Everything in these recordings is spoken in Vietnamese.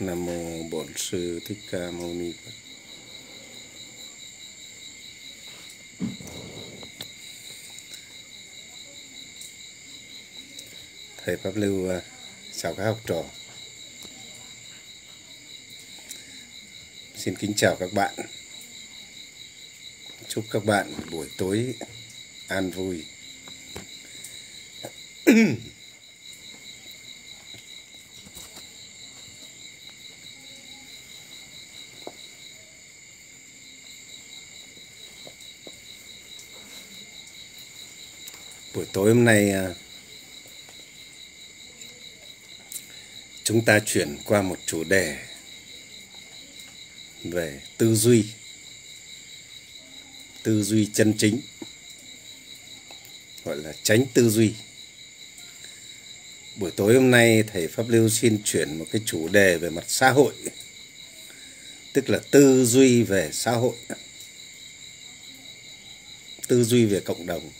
Nam mô Bổn sư Thích Ca Mâu Ni Phật. Thầy Pháp Lưu à, chào các học trò. Xin kính chào các bạn. Chúc các bạn buổi tối an vui. buổi tối hôm nay à, chúng ta chuyển qua một chủ đề về tư duy tư duy chân chính, gọi là tránh tư duy. Buổi tối hôm nay, thầy pháp lưu xin chuyển một cái chủ đề về mặt xã hội, tức là tư duy về xã hội. Tư duy về cộng đồng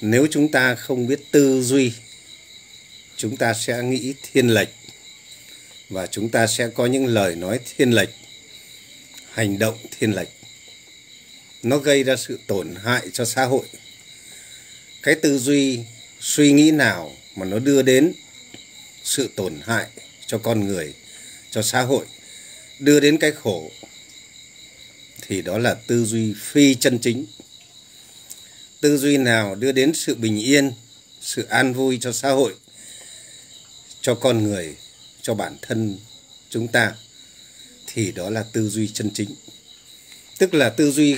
nếu chúng ta không biết tư duy, chúng ta sẽ nghĩ thiên lệch và chúng ta sẽ có những lời nói thiên lệch, hành động thiên lệch. Nó gây ra sự tổn hại cho xã hội. Cái tư duy, suy nghĩ nào mà nó đưa đến sự tổn hại cho con người, cho xã hội, đưa đến cái khổ, thì đó là tư duy phi chân chính tư duy nào đưa đến sự bình yên, sự an vui cho xã hội, cho con người, cho bản thân chúng ta, thì đó là tư duy chân chính. Tức là tư duy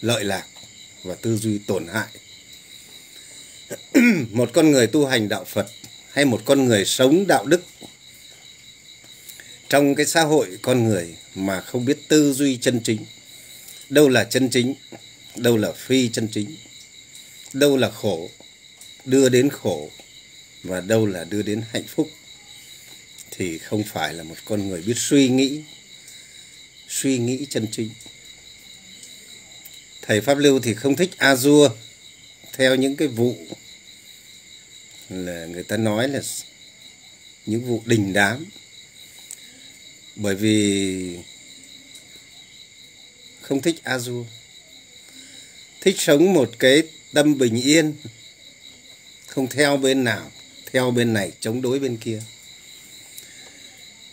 lợi lạc và tư duy tổn hại. Một con người tu hành đạo phật hay một con người sống đạo đức, trong cái xã hội con người mà không biết tư duy chân chính đâu là chân chính, đâu là phi chân chính, đâu là khổ, đưa đến khổ và đâu là đưa đến hạnh phúc thì không phải là một con người biết suy nghĩ suy nghĩ chân chính. Thầy pháp lưu thì không thích a dua theo những cái vụ là người ta nói là những vụ đình đám. Bởi vì không thích Azure. thích sống một cái tâm bình yên. Không theo bên nào, theo bên này, chống đối bên kia.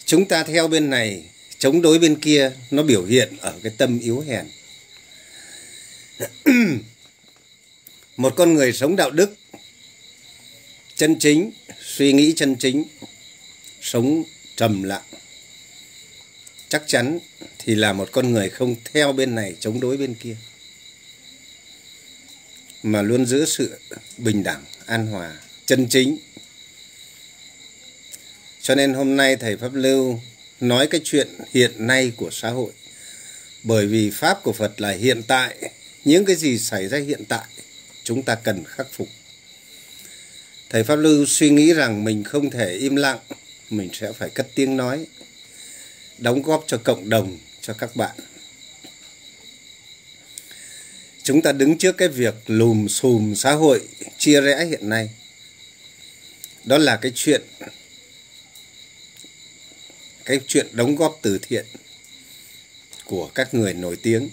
Chúng ta theo bên này, chống đối bên kia, nó biểu hiện ở cái tâm yếu hèn. Một con người sống đạo đức, chân chính, suy nghĩ chân chính, sống trầm lặng chắc chắn thì là một con người không theo bên này, chống đối bên kia. Mà luôn giữ sự bình đẳng, an hòa, chân chính. Cho nên hôm nay thầy pháp lưu nói cái chuyện hiện nay của xã hội. Bởi vì pháp của phật là hiện tại. Những cái gì xảy ra hiện tại, chúng ta cần khắc phục. Thầy pháp lưu suy nghĩ rằng mình không thể im lặng, mình sẽ phải cất tiếng nói đóng góp cho cộng đồng, cho các bạn. Chúng ta đứng trước cái việc lùm xùm xã hội chia rẽ hiện nay. Đó là cái chuyện cái chuyện đóng góp từ thiện của các người nổi tiếng,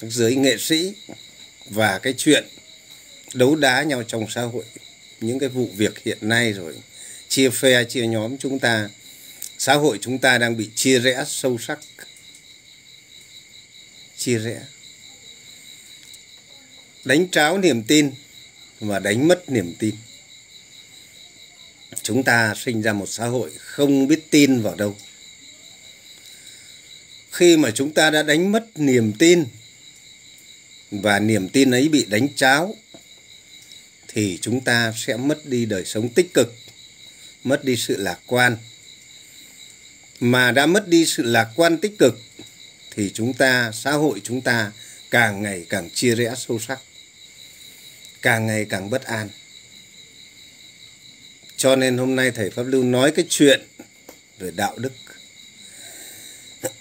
các giới nghệ sĩ và cái chuyện đấu đá nhau trong xã hội. Những cái vụ việc hiện nay rồi, chia phe, chia nhóm chúng ta xã hội chúng ta đang bị chia rẽ sâu sắc. Chia rẽ. Đánh tráo niềm tin và đánh mất niềm tin. Chúng ta sinh ra một xã hội không biết tin vào đâu. Khi mà chúng ta đã đánh mất niềm tin và niềm tin ấy bị đánh tráo, thì chúng ta sẽ mất đi đời sống tích cực, mất đi sự lạc quan mà đã mất đi sự lạc quan tích cực, thì chúng ta, xã hội chúng ta càng ngày càng chia rẽ sâu sắc, càng ngày càng bất an. Cho nên hôm nay thầy pháp lưu nói cái chuyện về đạo đức.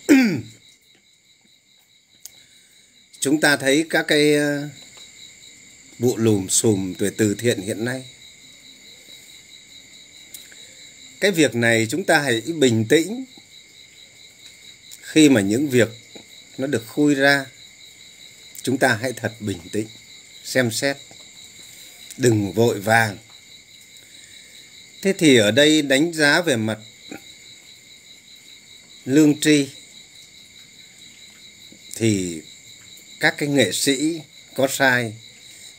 Chúng ta thấy các cái ờ, vụ lùm xùm về từ thiện hiện nay. Cái việc này chúng ta hãy bình tĩnh khi mà những việc nó được khui ra, chúng ta hãy thật bình tĩnh, xem xét, đừng vội vàng. Thế thì ở đây đánh giá về mặt lương tri, thì các cái nghệ sĩ có sai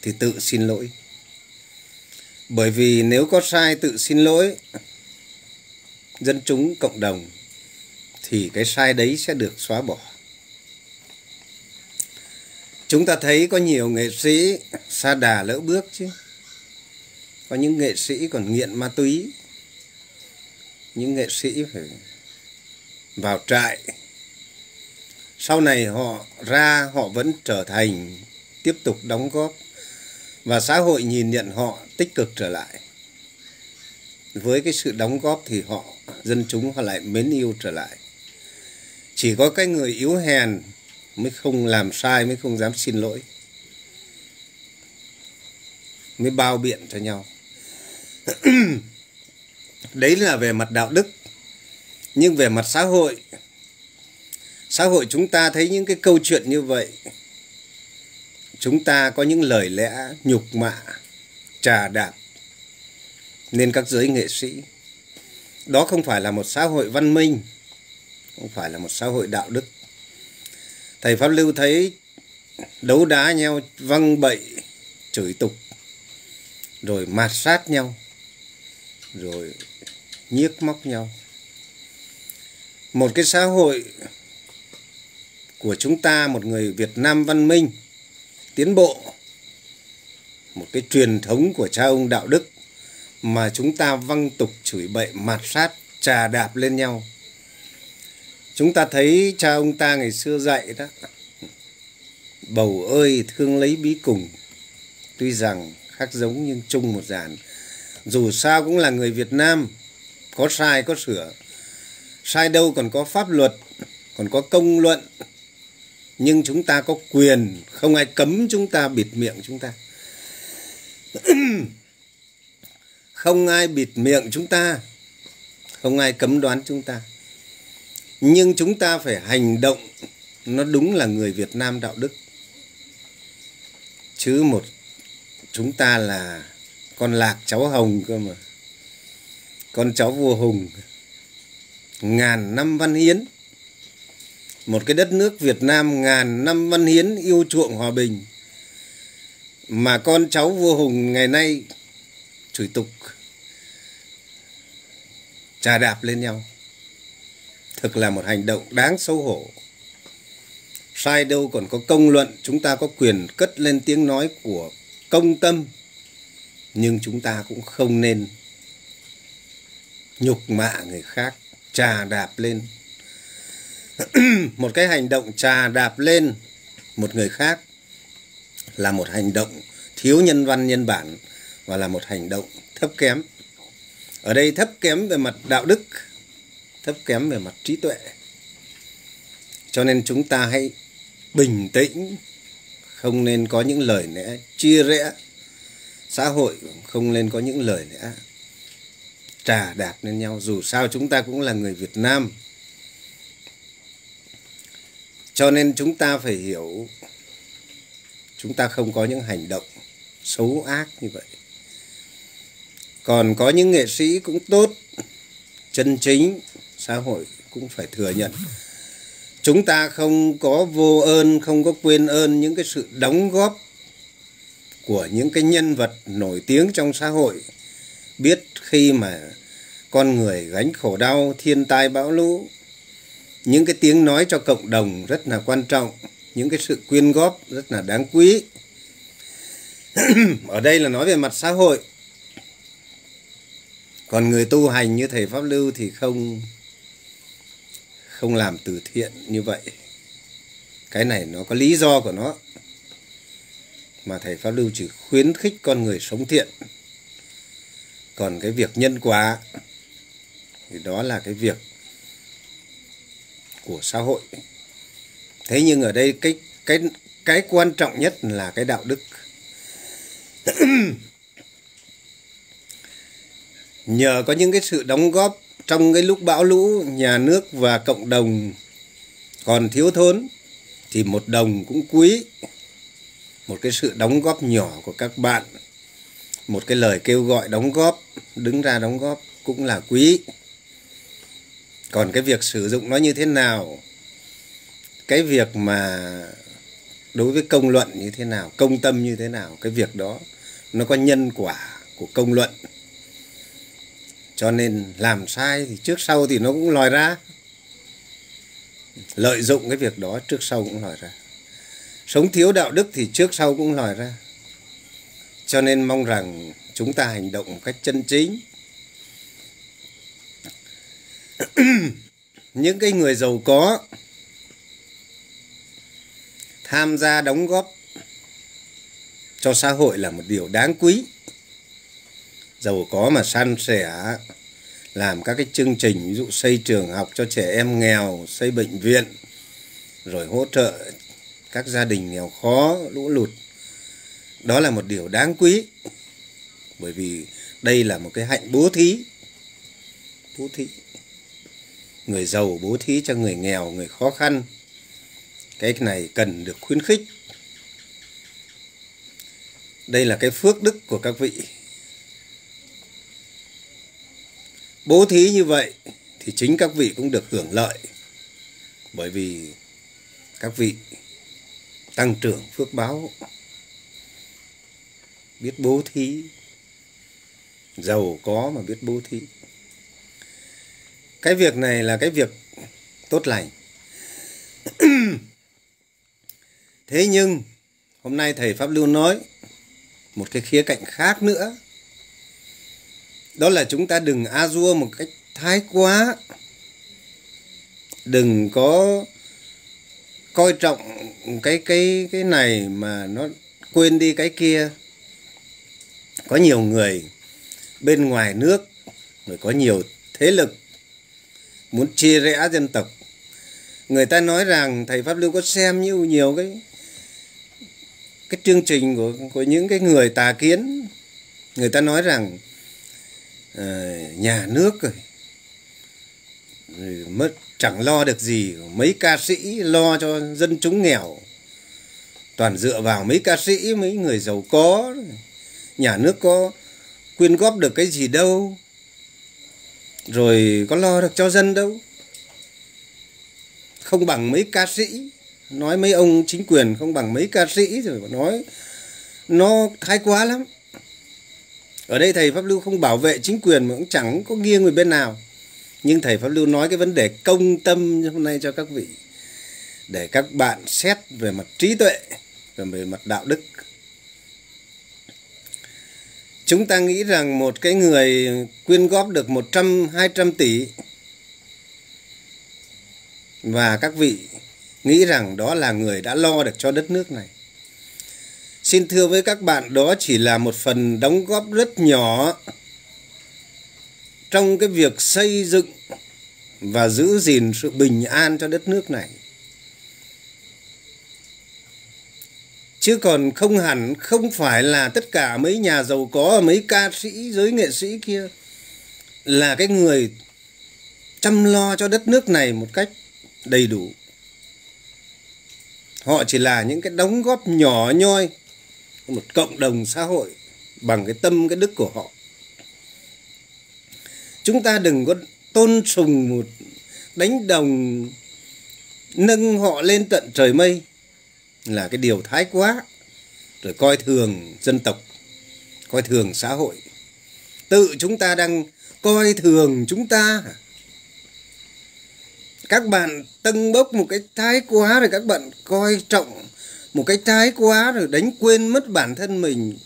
thì tự xin lỗi. Bởi vì nếu có sai tự xin lỗi, dân chúng, cộng đồng thì cái sai đấy sẽ được xóa bỏ. Chúng ta thấy có nhiều nghệ sĩ xa đà lỡ bước chứ. Có những nghệ sĩ còn nghiện ma túy. Những nghệ sĩ phải vào trại. Sau này họ ra, họ vẫn trở thành, tiếp tục đóng góp. Và xã hội nhìn nhận họ tích cực trở lại. Với cái sự đóng góp thì họ, dân chúng họ lại mến yêu trở lại chỉ có cái người yếu hèn mới không làm sai, mới không dám xin lỗi. Mới bao biện cho nhau. Đấy là về mặt đạo đức. Nhưng về mặt xã hội xã hội chúng ta thấy những cái câu chuyện như vậy. Chúng ta có những lời lẽ nhục mạ, trà đạp nên các giới nghệ sĩ. Đó không phải là một xã hội văn minh không phải là một xã hội đạo đức. Thầy pháp lưu thấy đấu đá nhau, văng bậy, chửi tục, rồi mạt sát nhau, rồi nhiếc móc nhau. Một cái xã hội của chúng ta, một người Việt Nam văn minh, tiến bộ, một cái truyền thống của cha ông đạo đức mà chúng ta văng tục, chửi bậy, mạt sát, trà đạp lên nhau chúng ta thấy cha ông ta ngày xưa dạy đó. Bầu ơi, thương lấy bí cùng. Tuy rằng khác giống nhưng chung một dàn. Dù sao cũng là người Việt Nam. Có sai, có sửa. Sai đâu còn có pháp luật, còn có công luận. Nhưng chúng ta có quyền, không ai cấm chúng ta bịt miệng chúng ta. Không ai bịt miệng chúng ta. Không ai cấm đoán chúng ta nhưng chúng ta phải hành động. Nó đúng là người Việt Nam đạo đức. Chứ một, chúng ta là con lạc cháu hồng cơ mà. Con cháu vua hùng. Ngàn năm văn hiến. Một cái đất nước Việt Nam ngàn năm văn hiến yêu chuộng hòa bình. Mà con cháu vua hùng ngày nay chửi tục, trà đạp lên nhau thực là một hành động đáng xấu hổ. Sai đâu còn có công luận, chúng ta có quyền cất lên tiếng nói của công tâm, nhưng chúng ta cũng không nên nhục mạ người khác, trà đạp lên. Một cái hành động trà đạp lên một người khác là một hành động thiếu nhân văn, nhân bản, và là một hành động thấp kém. Ở đây thấp kém về mặt đạo đức thấp kém về mặt trí tuệ. Cho nên chúng ta hãy bình tĩnh, không nên có những lời lẽ chia rẽ. Xã hội không nên có những lời lẽ trà đạp lên nhau, dù sao chúng ta cũng là người Việt Nam. Cho nên chúng ta phải hiểu, chúng ta không có những hành động xấu ác như vậy. Còn có những nghệ sĩ cũng tốt, chân chính xã hội cũng phải thừa nhận. Chúng ta không có vô ơn, không có quên ơn những cái sự đóng góp của những cái nhân vật nổi tiếng trong xã hội. Biết khi mà con người gánh khổ đau, thiên tai bão lũ, những cái tiếng nói cho cộng đồng rất là quan trọng, những cái sự quyên góp rất là đáng quý. Ở đây là nói về mặt xã hội. Còn người tu hành như thầy pháp lưu thì không không làm từ thiện như vậy. Cái này nó có lý do của nó. Mà thầy pháp lưu chỉ khuyến khích con người sống thiện. Còn cái việc nhân quả, thì đó là cái việc của xã hội. Thế nhưng ở đây cái cái cái quan trọng nhất là cái đạo đức. Nhờ có những cái sự đóng góp trong cái lúc bão lũ, nhà nước và cộng đồng còn thiếu thốn, thì một đồng cũng quý. Một cái sự đóng góp nhỏ của các bạn, một cái lời kêu gọi đóng góp, đứng ra đóng góp cũng là quý. Còn cái việc sử dụng nó như thế nào, cái việc mà đối với công luận như thế nào, công tâm như thế nào, cái việc đó nó có nhân quả của công luận cho nên làm sai thì trước sau thì nó cũng lòi ra. Lợi dụng cái việc đó, trước sau cũng lòi ra. Sống thiếu đạo đức thì trước sau cũng lòi ra. Cho nên mong rằng chúng ta hành động một cách chân chính. Những cái người giàu có tham gia đóng góp cho xã hội là một điều đáng quý giàu có mà san sẻ, làm các cái chương trình, ví dụ xây trường học cho trẻ em nghèo, xây bệnh viện, rồi hỗ trợ các gia đình nghèo khó, lũ lụt. Đó là một điều đáng quý, bởi vì đây là một cái hạnh bố thí bố thí. Người giàu bố thí cho người nghèo, người khó khăn. Cái này cần được khuyến khích. Đây là cái phước đức của các vị. Bố thí như vậy thì chính các vị cũng được hưởng lợi. Bởi vì các vị tăng trưởng phước báo, biết bố thí, giàu có mà biết bố thí. Cái việc này là cái việc tốt lành. Thế nhưng hôm nay thầy pháp lưu nói một cái khía cạnh khác nữa đó là chúng ta đừng a dua một cách thái quá. Đừng có coi trọng cái cái cái này mà nó quên đi cái kia. Có nhiều người bên ngoài nước, rồi có nhiều thế lực muốn chia rẽ dân tộc. Người ta nói rằng thầy pháp lưu có xem như nhiều cái cái chương trình của của những cái người tà kiến. Người ta nói rằng Ờ, nhà nước rồi, mất chẳng lo được gì. Mấy ca sĩ lo cho dân chúng nghèo. Toàn dựa vào mấy ca sĩ mấy người giàu có. Nhà nước có quyên góp được cái gì đâu. Rồi có lo được cho dân đâu. Không bằng mấy ca sĩ. Nói mấy ông chính quyền không bằng mấy ca sĩ rồi nói nó thái quá lắm ở đây thầy pháp lưu không bảo vệ chính quyền mà cũng chẳng có nghiêng về bên nào. Nhưng thầy pháp lưu nói cái vấn đề công tâm hôm nay cho các vị. Để các bạn xét về mặt trí tuệ và về mặt đạo đức. Chúng ta nghĩ rằng một cái người quyên góp được 100 200 tỷ và các vị nghĩ rằng đó là người đã lo được cho đất nước này. Xin thưa với các bạn đó chỉ là một phần đóng góp rất nhỏ trong cái việc xây dựng và giữ gìn sự bình an cho đất nước này. Chứ còn không hẳn không phải là tất cả mấy nhà giàu có, mấy ca sĩ, giới nghệ sĩ kia là cái người chăm lo cho đất nước này một cách đầy đủ họ chỉ là những cái đóng góp nhỏ nhoi một cộng đồng xã hội bằng cái tâm, cái đức của họ. Chúng ta đừng có tôn sùng một đánh đồng, nâng họ lên tận trời mây là cái điều thái quá. Rồi coi thường dân tộc, coi thường xã hội. Tự chúng ta đang coi thường chúng ta. Các bạn tâng bốc một cái thái quá rồi các bạn coi trọng một cái thái quá rồi đánh quên mất bản thân mình,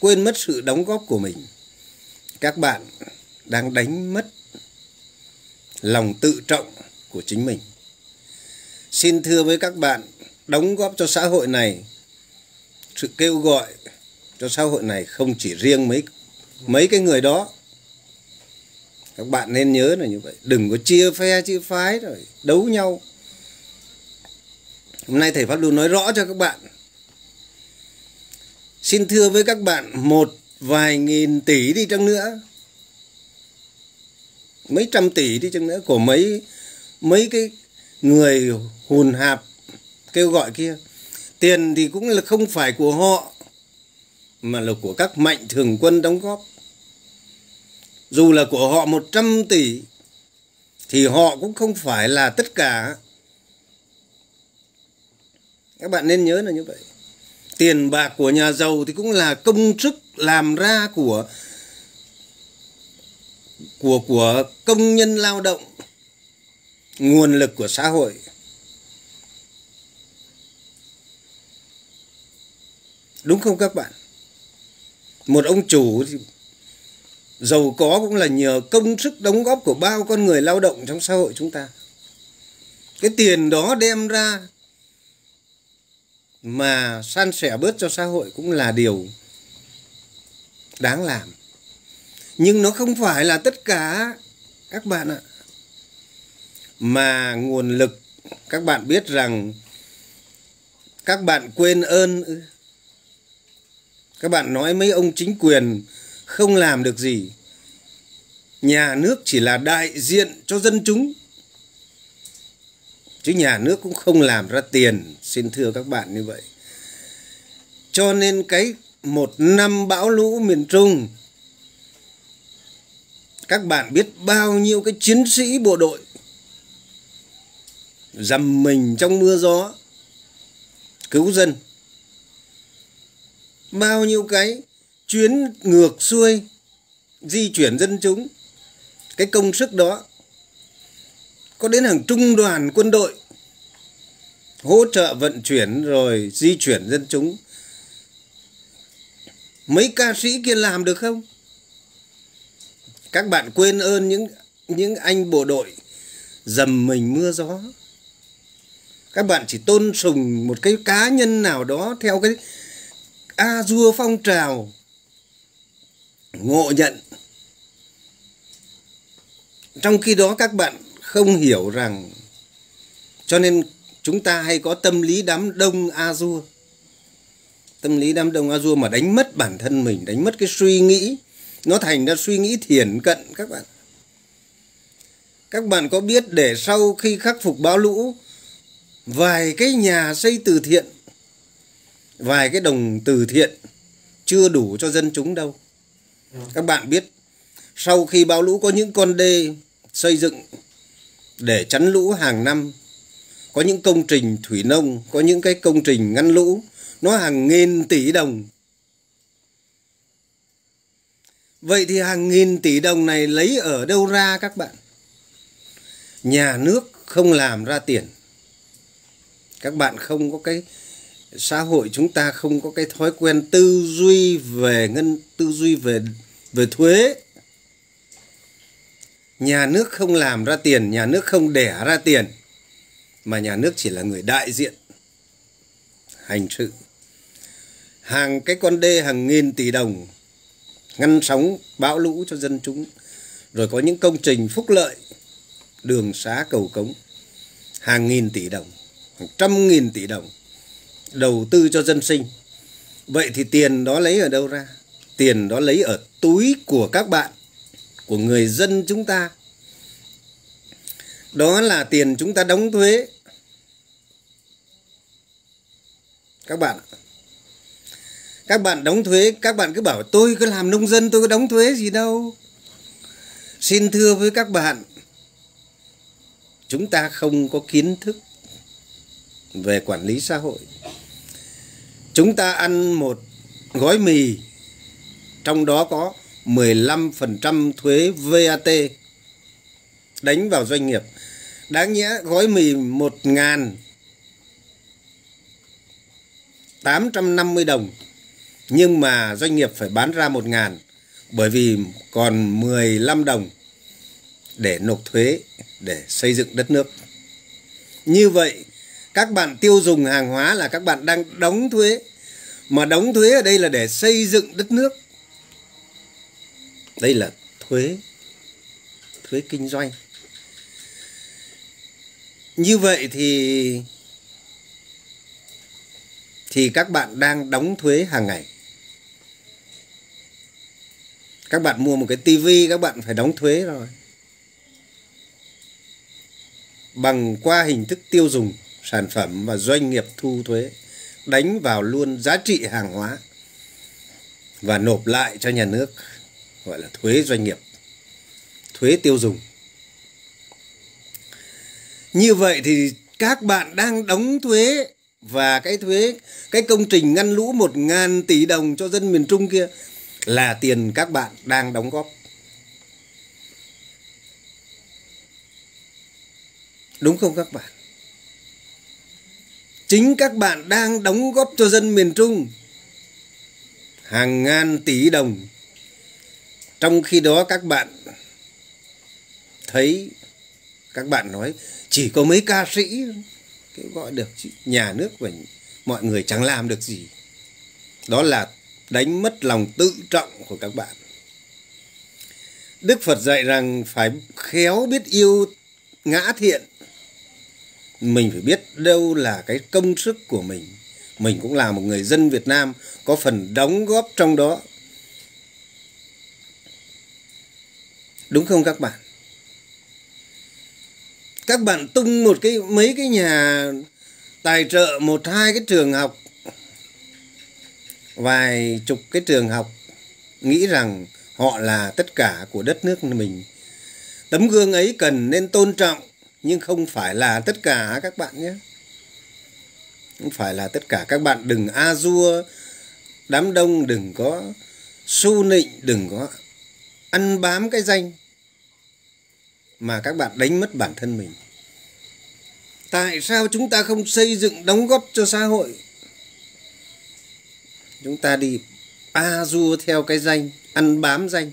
quên mất sự đóng góp của mình. Các bạn đang đánh mất lòng tự trọng của chính mình. Xin thưa với các bạn, đóng góp cho xã hội này, sự kêu gọi cho xã hội này không chỉ riêng mấy mấy cái người đó. Các bạn nên nhớ là như vậy. Đừng có chia phe, chia phái rồi đấu nhau hôm nay thầy pháp lưu nói rõ cho các bạn. Xin thưa với các bạn, một vài nghìn tỷ đi chăng nữa. Mấy trăm tỷ đi chăng nữa của mấy mấy cái người hùn hạp kêu gọi kia. Tiền thì cũng là không phải của họ, mà là của các mạnh thường quân đóng góp. Dù là của họ 100 tỷ, thì họ cũng không phải là tất cả các bạn nên nhớ là như vậy. Tiền bạc của nhà giàu thì cũng là công sức làm ra của của của công nhân lao động, nguồn lực của xã hội. Đúng không các bạn? Một ông chủ thì giàu có cũng là nhờ công sức đóng góp của bao con người lao động trong xã hội chúng ta. Cái tiền đó đem ra mà san sẻ bớt cho xã hội cũng là điều đáng làm. Nhưng nó không phải là tất cả các bạn ạ. Mà nguồn lực, các bạn biết rằng các bạn quên ơn các bạn nói mấy ông chính quyền không làm được gì. Nhà nước chỉ là đại diện cho dân chúng. Chứ nhà nước cũng không làm ra tiền xin thưa các bạn như vậy. Cho nên cái một năm bão lũ miền trung, các bạn biết bao nhiêu cái chiến sĩ bộ đội dầm mình trong mưa gió cứu dân. Bao nhiêu cái chuyến ngược xuôi di chuyển dân chúng, cái công sức đó có đến hàng trung đoàn quân đội hỗ trợ vận chuyển rồi di chuyển dân chúng. Mấy ca sĩ kia làm được không? Các bạn quên ơn những những anh bộ đội dầm mình mưa gió. Các bạn chỉ tôn sùng một cái cá nhân nào đó theo cái a dua phong trào ngộ nhận. Trong khi đó các bạn không hiểu rằng cho nên chúng ta hay có tâm lý đám đông a dua tâm lý đám đông a dua mà đánh mất bản thân mình, đánh mất cái suy nghĩ. Nó thành ra suy nghĩ thiển cận, các bạn. Các bạn có biết để sau khi khắc phục bão lũ, vài cái nhà xây từ thiện, vài cái đồng từ thiện chưa đủ cho dân chúng đâu. Các bạn biết, sau khi bão lũ có những con đê xây dựng để chắn lũ hàng năm có những công trình thủy nông, có những cái công trình ngăn lũ, nó hàng nghìn tỷ đồng. Vậy thì hàng nghìn tỷ đồng này lấy ở đâu ra các bạn? Nhà nước không làm ra tiền. Các bạn không có cái xã hội chúng ta không có cái thói quen tư duy về ngân, tư duy về về thuế. Nhà nước không làm ra tiền, nhà nước không đẻ ra tiền mà nhà nước chỉ là người đại diện. Hành sự. Hàng cái con đê hàng nghìn tỷ đồng, ngăn sóng bão lũ cho dân chúng, rồi có những công trình phúc lợi, đường xá cầu cống, hàng nghìn tỷ đồng, hàng trăm nghìn tỷ đồng đầu tư cho dân sinh. Vậy thì tiền đó lấy ở đâu ra? Tiền đó lấy ở túi của các bạn, của người dân chúng ta. Đó là tiền chúng ta đóng thuế. Các bạn các bạn đóng thuế, các bạn cứ bảo tôi cứ làm nông dân, tôi có đóng thuế gì đâu. Xin thưa với các bạn, chúng ta không có kiến thức về quản lý xã hội. Chúng ta ăn một gói mì, trong đó có 15% thuế VAT đánh vào doanh nghiệp. Đáng nhẽ gói mì 1 ngàn 850 đồng. Nhưng mà doanh nghiệp phải bán ra 1 ngàn, bởi vì còn 15 đồng để nộp thuế để xây dựng đất nước. Như vậy, các bạn tiêu dùng hàng hóa là các bạn đang đóng thuế, mà đóng thuế ở đây là để xây dựng đất nước. Đây là thuế thuế kinh doanh. Như vậy thì thì các bạn đang đóng thuế hàng ngày. Các bạn mua một cái tivi các bạn phải đóng thuế rồi. Bằng qua hình thức tiêu dùng, sản phẩm và doanh nghiệp thu thuế, đánh vào luôn giá trị hàng hóa và nộp lại cho nhà nước, gọi là thuế doanh nghiệp, thuế tiêu dùng. Như vậy thì các bạn đang đóng thuế và cái thuế, cái công trình ngăn lũ một ngàn tỷ đồng cho dân miền Trung kia là tiền các bạn đang đóng góp. Đúng không các bạn? Chính các bạn đang đóng góp cho dân miền Trung hàng ngàn tỷ đồng. Trong khi đó các bạn thấy, các bạn nói chỉ có mấy ca sĩ cái gọi được nhà nước và mọi người chẳng làm được gì. Đó là đánh mất lòng tự trọng của các bạn. Đức phật dạy rằng phải khéo biết yêu ngã thiện. Mình phải biết đâu là cái công sức của mình. Mình cũng là một người dân việt nam, có phần đóng góp trong đó. Đúng không các bạn? Các bạn tung một cái, mấy cái nhà tài trợ, một, hai cái trường học, vài chục cái trường học, nghĩ rằng họ là tất cả của đất nước mình. Tấm gương ấy cần nên tôn trọng, nhưng không phải là tất cả các bạn nhé? Không phải là tất cả. Các bạn đừng a dua, đám đông đừng có su nịnh, đừng có ăn bám cái danh mà các bạn đánh mất bản thân mình. Tại sao chúng ta không xây dựng đóng góp cho xã hội? Chúng ta đi a du theo cái danh, ăn bám danh.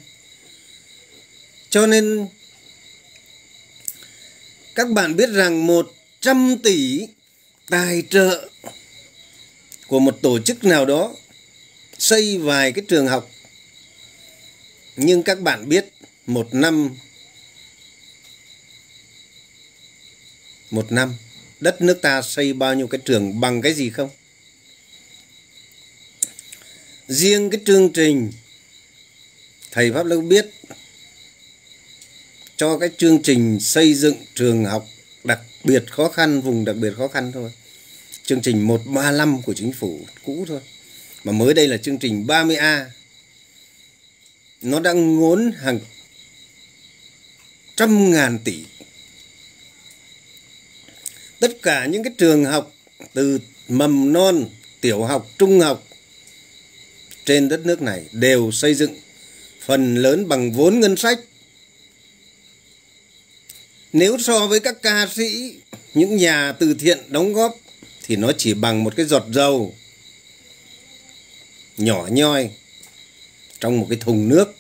Cho nên, các bạn biết rằng 100 tỷ tài trợ của một tổ chức nào đó xây vài cái trường học. Nhưng các bạn biết, một năm một năm, đất nước ta xây bao nhiêu cái trường bằng cái gì không? Riêng cái chương trình, thầy pháp lưu biết, cho cái chương trình xây dựng trường học đặc biệt khó khăn, vùng đặc biệt khó khăn thôi. Chương trình 135 của chính phủ cũ thôi. Mà mới đây là chương trình 30A nó đang ngốn hàng trăm ngàn tỷ tất cả những cái trường học từ mầm non, tiểu học, trung học trên đất nước này đều xây dựng phần lớn bằng vốn ngân sách. Nếu so với các ca sĩ, những nhà từ thiện đóng góp thì nó chỉ bằng một cái giọt dầu nhỏ nhoi trong một cái thùng nước.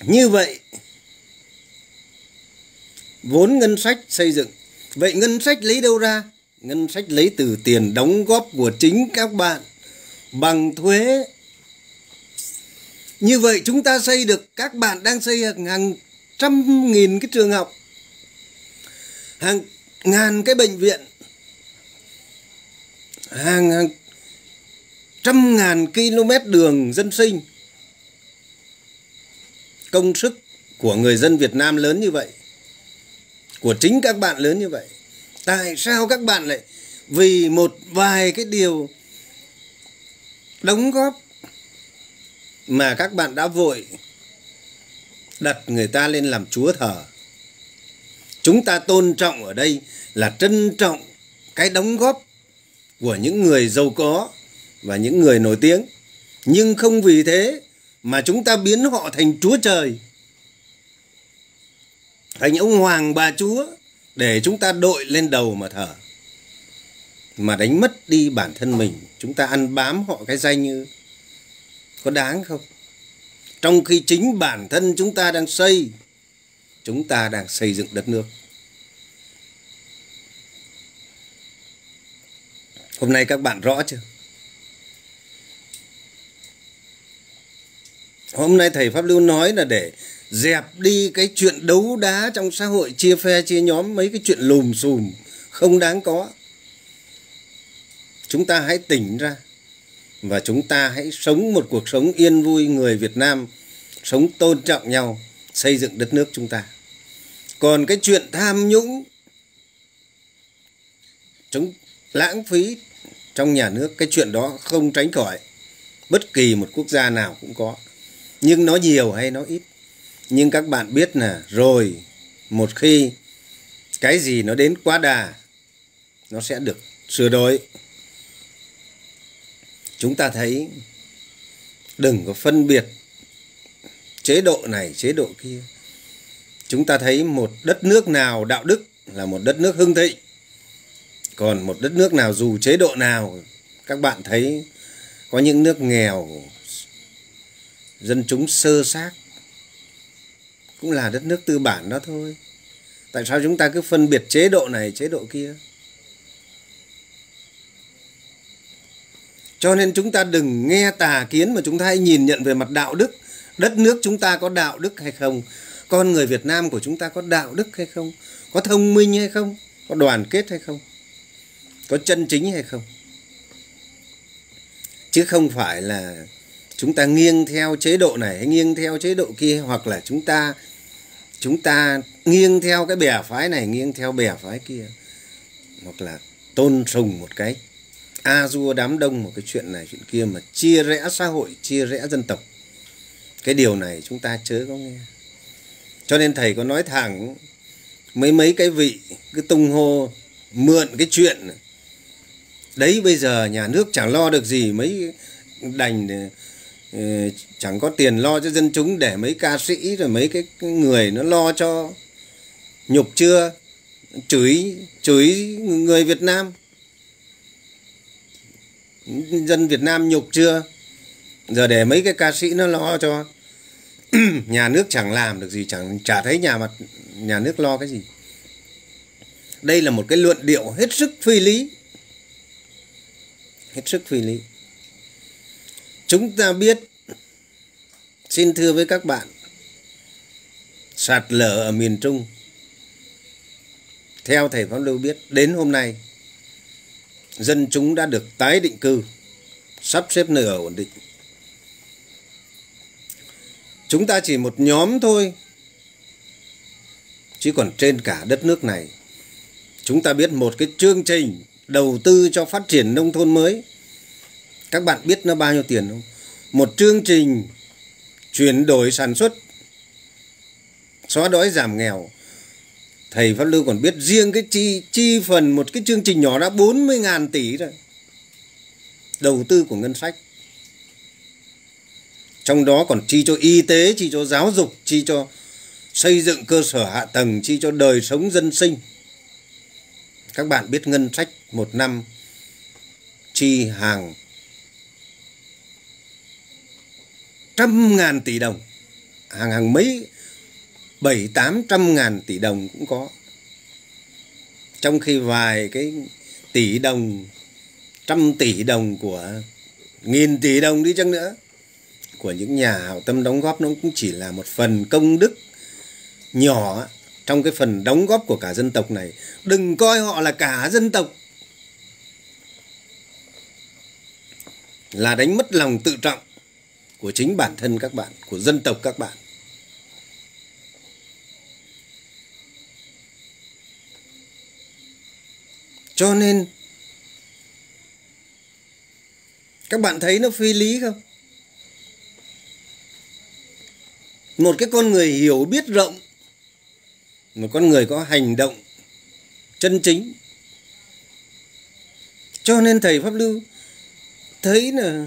Như vậy vốn ngân sách xây dựng. Vậy ngân sách lấy đâu ra? Ngân sách lấy từ tiền đóng góp của chính các bạn bằng thuế. Như vậy chúng ta xây được các bạn đang xây hàng trăm nghìn cái trường học hàng ngàn cái bệnh viện hàng, hàng trăm ngàn km đường dân sinh. Công sức của người dân Việt Nam lớn như vậy của chính các bạn lớn như vậy. Tại sao các bạn lại vì một vài cái điều đóng góp mà các bạn đã vội đặt người ta lên làm chúa thờ? Chúng ta tôn trọng ở đây là trân trọng cái đóng góp của những người giàu có và những người nổi tiếng. Nhưng không vì thế mà chúng ta biến họ thành chúa trời thành ông hoàng bà chúa, để chúng ta đội lên đầu mà thở mà đánh mất đi bản thân mình, chúng ta ăn bám họ cái danh như có đáng không? Trong khi chính bản thân chúng ta đang xây, chúng ta đang xây dựng đất nước. Hôm nay các bạn rõ chưa? Hôm nay thầy pháp lưu nói là để dẹp đi cái chuyện đấu đá trong xã hội, chia phe, chia nhóm, mấy cái chuyện lùm xùm không đáng có. Chúng ta hãy tỉnh ra và chúng ta hãy sống một cuộc sống yên vui, người Việt Nam sống tôn trọng nhau, xây dựng đất nước chúng ta. Còn cái chuyện tham nhũng chúng lãng phí trong nhà nước, cái chuyện đó không tránh khỏi. Bất kỳ một quốc gia nào cũng có, nhưng nó nhiều hay nó ít nhưng các bạn biết là rồi một khi cái gì nó đến quá đà, nó sẽ được sửa đổi. Chúng ta thấy, đừng có phân biệt chế độ này, chế độ kia. Chúng ta thấy một đất nước nào đạo đức là một đất nước hưng thịnh. Còn một đất nước nào dù chế độ nào, các bạn thấy có những nước nghèo, dân chúng sơ xác cũng là đất nước tư bản đó thôi. Tại sao chúng ta cứ phân biệt chế độ này, chế độ kia? Cho nên chúng ta đừng nghe tà kiến mà chúng ta hãy nhìn nhận về mặt đạo đức. Đất nước chúng ta có đạo đức hay không? Con người việt nam của chúng ta có đạo đức hay không? Có thông minh hay không? Có đoàn kết hay không? Có chân chính hay không? Chứ không phải là chúng ta nghiêng theo chế độ này hay nghiêng theo chế độ kia, hoặc là chúng ta chúng ta nghiêng theo cái bè phái này, nghiêng theo bè phái kia. Hoặc là tôn sùng một cái. A dua đám đông một cái chuyện này, chuyện kia mà chia rẽ xã hội, chia rẽ dân tộc. Cái điều này chúng ta chớ có nghe. Cho nên thầy có nói thẳng, mấy mấy cái vị cứ tung hô, mượn cái chuyện. Đấy, bây giờ nhà nước chẳng lo được gì mấy đành ờ, chẳng có tiền lo cho dân chúng để mấy ca sĩ rồi mấy cái người nó lo cho nhục chưa? Chửi chửi người Việt Nam. Dân Việt Nam nhục chưa? Giờ để mấy cái ca sĩ nó lo cho nhà nước chẳng làm được gì, chẳng chả thấy nhà mặt, nhà nước lo cái gì. Đây là một cái luận điệu hết sức phi lý. Hết sức phi lý. Chúng ta biết xin thưa với các bạn, sạt lở ở miền trung, theo thầy pháp lưu biết, đến hôm nay, dân chúng đã được tái định cư, sắp xếp nơi ở ổn định. Chúng ta chỉ một nhóm thôi, chứ còn trên cả đất nước này, chúng ta biết một cái chương trình đầu tư cho phát triển nông thôn mới. Các bạn biết nó bao nhiêu tiền không? Một chương trình chuyển đổi sản xuất. Xóa đói, giảm nghèo. Thầy Pháp Lưu còn biết riêng cái chi chi phần một cái chương trình nhỏ đã 40.000 tỷ rồi đầu tư của ngân sách. Trong đó còn chi cho y tế, chi cho giáo dục, chi cho xây dựng cơ sở hạ tầng, chi cho đời sống dân sinh. Các bạn biết ngân sách một năm chi hàng trăm ngàn tỷ đồng. Hàng hàng mấy, bảy, tám trăm ngàn tỷ đồng cũng có. Trong khi vài cái tỷ đồng, trăm tỷ đồng của nghìn tỷ đồng đi chăng nữa, của những nhà hảo tâm đóng góp nó cũng chỉ là một phần công đức nhỏ. Trong cái phần đóng góp của cả dân tộc này, đừng coi họ là cả dân tộc. Là đánh mất lòng tự trọng của chính bản thân các bạn, của dân tộc các bạn. Cho nên, các bạn thấy nó phi lý không? Một cái con người hiểu biết rộng, một con người có hành động chân chính. Cho nên thầy pháp lưu thấy là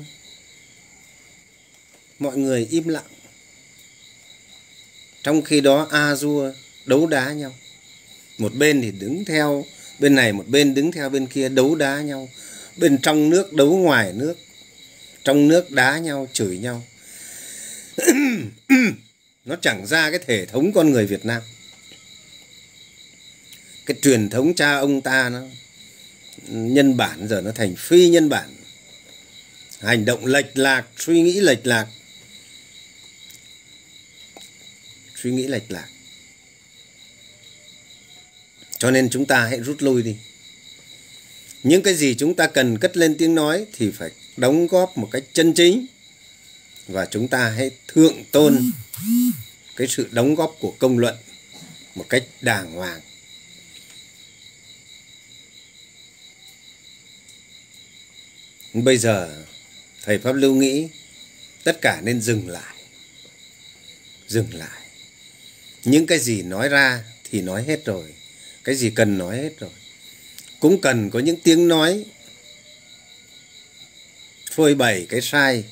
mọi người im lặng. Trong khi đó a dua đấu đá nhau. Một bên thì đứng theo, bên này một bên đứng theo bên kia đấu đá nhau. Bên trong nước đấu ngoài nước. Trong nước đá nhau, chửi nhau. Nó chẳng ra cái thể thống con người Việt Nam. Cái truyền thống cha ông ta nó, nhân bản giờ nó thành phi nhân bản. Hành động lệch lạc, suy nghĩ lệch lạc. Suy nghĩ lệch lạc. Cho nên chúng ta hãy rút lui đi. Những cái gì chúng ta cần cất lên tiếng nói thì phải đóng góp một cách chân chính. Và chúng ta hãy thượng tôn cái sự đóng góp của công luận một cách đàng hoàng. Bây giờ, thầy pháp lưu nghĩ tất cả nên dừng lại. Dừng lại những cái gì nói ra thì nói hết rồi. Cái gì cần nói hết rồi. Cũng cần có những tiếng nói phơi bày cái sai